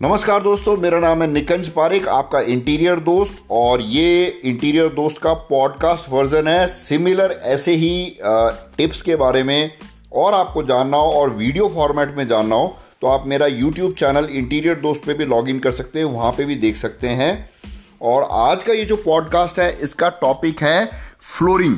नमस्कार दोस्तों, मेरा नाम है निकंज पारिक, आपका इंटीरियर दोस्त, और ये इंटीरियर दोस्त का पॉडकास्ट वर्जन है सिमिलर ऐसे ही टिप्स के बारे में, और आपको जानना हो और वीडियो फॉर्मेट में जानना हो तो आप मेरा यूट्यूब चैनल इंटीरियर दोस्त पे भी लॉग इन कर सकते हैं, वहाँ पे भी देख सकते हैं। और आज का ये जो पॉडकास्ट है, इसका टॉपिक है फ्लोरिंग।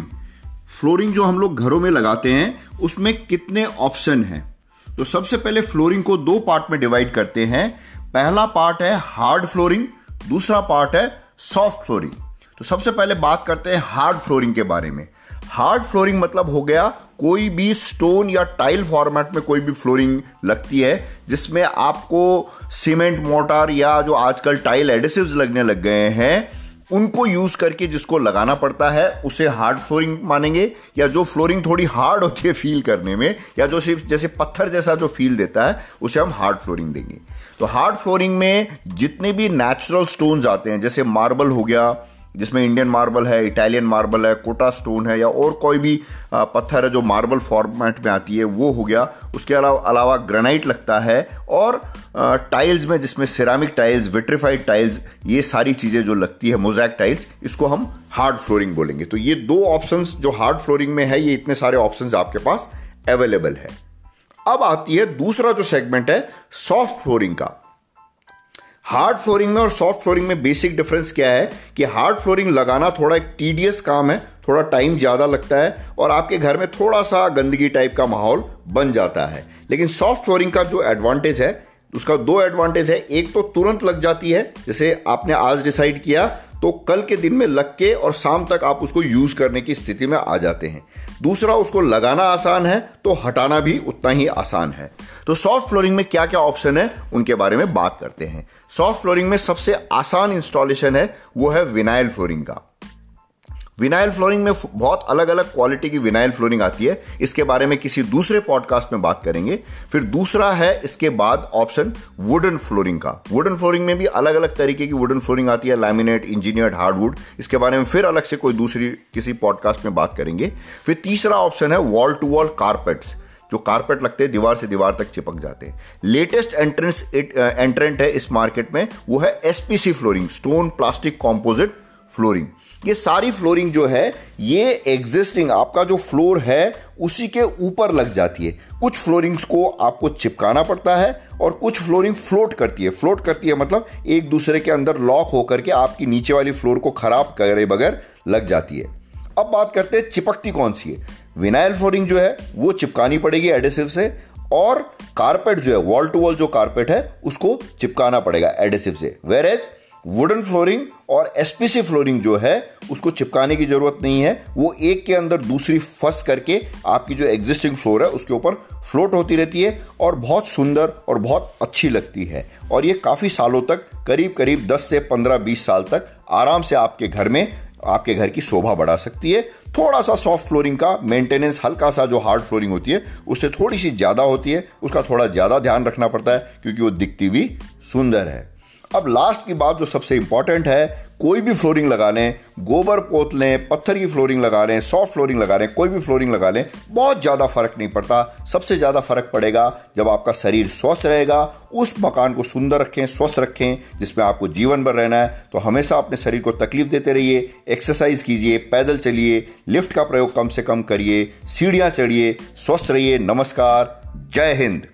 फ्लोरिंग जो हम लोग घरों में लगाते हैं, उसमें कितने ऑप्शन हैं? तो सबसे पहले फ्लोरिंग को दो पार्ट में डिवाइड करते हैं। पहला पार्ट है हार्ड फ्लोरिंग दूसरा पार्ट है सॉफ्ट फ्लोरिंग तो सबसे पहले बात करते हैं हार्ड फ्लोरिंग के बारे में. हार्ड फ्लोरिंग मतलब हो गया कोई भी स्टोन या टाइल फॉर्मेट में कोई भी फ्लोरिंग लगती है, जिसमें आपको सीमेंट मोटर या जो आजकल टाइल एडिसिव्स लगने लग गए हैं उनको यूज़ करके जिसको लगाना पड़ता है, उसे हार्ड फ्लोरिंग मानेंगे, या जो फ्लोरिंग थोड़ी हार्ड होती है फील करने में, या जो सिर्फ़ जैसे पत्थर जैसा जो फील देता है, उसे हम हार्ड फ्लोरिंग देंगे। तो हार्ड फ्लोरिंग में जितने भी नेचुरल स्टोन्स आते हैं, जैसे मार्बल हो गया जिसमें इंडियन मार्बल है इटालियन मार्बल है, कोटा स्टोन है या और कोई भी पत्थर है जो मार्बल फॉर्मेट में आती है, वो हो गया। उसके अलावा अलावा ग्रेनाइट लगता है और टाइल्स में जिसमें सिरामिक टाइल्स विट्रीफाइड टाइल्स ये सारी चीज़ें जो लगती है मोजैक टाइल्स इसको हम हार्ड फ्लोरिंग बोलेंगे। तो ये दो ऑप्शंस जो हार्ड फ्लोरिंग में है, ये इतने सारे ऑप्शंस आपके पास अवेलेबल है। अब आती है दूसरा जो सेगमेंट है सॉफ्ट फ्लोरिंग का। हार्ड फ्लोरिंग में और सॉफ्ट फ्लोरिंग में बेसिक डिफरेंस क्या है कि हार्ड फ्लोरिंग लगाना थोड़ा एक टीडियस काम है, थोड़ा टाइम ज़्यादा लगता है और आपके घर में थोड़ा सा गंदगी टाइप का माहौल बन जाता है। लेकिन सॉफ्ट फ्लोरिंग का जो एडवांटेज है, उसका दो एडवांटेज है। एक तो तुरंत लग जाती है, जैसे आपने आज डिसाइड किया तो कल के दिन में लग के और शाम तक आप उसको यूज़ करने की स्थिति में आ जाते हैं। दूसरा, उसको लगाना आसान है तो हटाना भी उतना ही आसान है। तो सॉफ्ट फ्लोरिंग में क्या क्या ऑप्शन है, उनके बारे में बात करते हैं। सॉफ्ट फ्लोरिंग में सबसे आसान इंस्टॉलेशन है, वो है विनाइल फ्लोरिंग का। विनाइल फ्लोरिंग में बहुत अलग अलग क्वालिटी की विनाइल फ्लोरिंग आती है। इसके बारे में किसी दूसरे पॉडकास्ट में बात करेंगे। फिर दूसरा है इसके बाद ऑप्शन वुडन फ्लोरिंग का। वुडन फ्लोरिंग में भी अलग अलग तरीके की वुडन फ्लोरिंग आती है। लैमिनेट इंजीनियर्ड हार्डवुड इसके बारे में फिर अलग से कोई दूसरी किसी पॉडकास्ट में बात करेंगे। फिर तीसरा ऑप्शन है वॉल टू वॉल कारपेट्स जो कारपेट लगते हैं, दीवार से दीवार तक चिपक जाते हैं। लेटेस्ट एंट्रेंस एंट्रेंट है इस मार्केट में। वो है SPC flooring stone plastic composite flooring ये सारी फ्लोरिंग जो है, ये एग्जिस्टिंग आपका जो फ्लोर है, उसी के ऊपर लग जाती है। कुछ फ्लोरिंग्स को आपको चिपकाना पड़ता है और कुछ फ्लोरिंग फ्लोट करती है। फ्लोट करती है मतलब एक दूसरे के अंदर लॉक होकर के आपकी नीचे वाली फ्लोर को खराब करे बगैर लग जाती है। अब बात करते हैं चिपकती कौन सी है। विनाइल फ्लोरिंग जो है, वो चिपकानी पड़ेगी एडेसिव से और कारपेट जो है वॉल टू वॉल जो कारपेट है, उसको चिपकाना पड़ेगा एडेसिव से। वेर एज वुडन फ्लोरिंग और एसपीसी फ्लोरिंग जो है, उसको चिपकाने की ज़रूरत नहीं है। वो एक के अंदर दूसरी फंस करके आपकी जो एग्जिस्टिंग फ्लोर है, उसके ऊपर फ्लोट होती रहती है और बहुत सुंदर और बहुत अच्छी लगती है। और ये काफ़ी सालों तक करीब करीब 10 से 15-20 साल तक आराम से आपके घर में, आपके घर की शोभा बढ़ा सकती है। थोड़ा सा सॉफ्ट फ्लोरिंग का मेंटेनेंस हल्का सा जो हार्ड फ्लोरिंग होती है, उससे थोड़ी सी ज़्यादा होती है। उसका थोड़ा ज़्यादा ध्यान रखना पड़ता है, क्योंकि वो दिखती भी सुंदर है। अब लास्ट की बात जो सबसे इंपॉर्टेंट है, कोई भी फ्लोरिंग लगा लें गोबर पोत लें पत्थर की फ्लोरिंग लगा लें सॉफ्ट फ्लोरिंग लगा लें कोई भी फ्लोरिंग लगा लें बहुत ज़्यादा फ़र्क नहीं पड़ता। सबसे ज़्यादा फ़र्क पड़ेगा जब आपका शरीर स्वस्थ रहेगा, उस मकान को सुंदर रखें, स्वस्थ रखें, जिसमें आपको जीवन भर रहना है। तो हमेशा अपने शरीर को तकलीफ़ देते रहिए एक्सरसाइज कीजिए, पैदल चलिए लिफ्ट का प्रयोग कम से कम करिए, सीढ़ियाँ चढ़िए, स्वस्थ रहिए। नमस्कार, जय हिंद।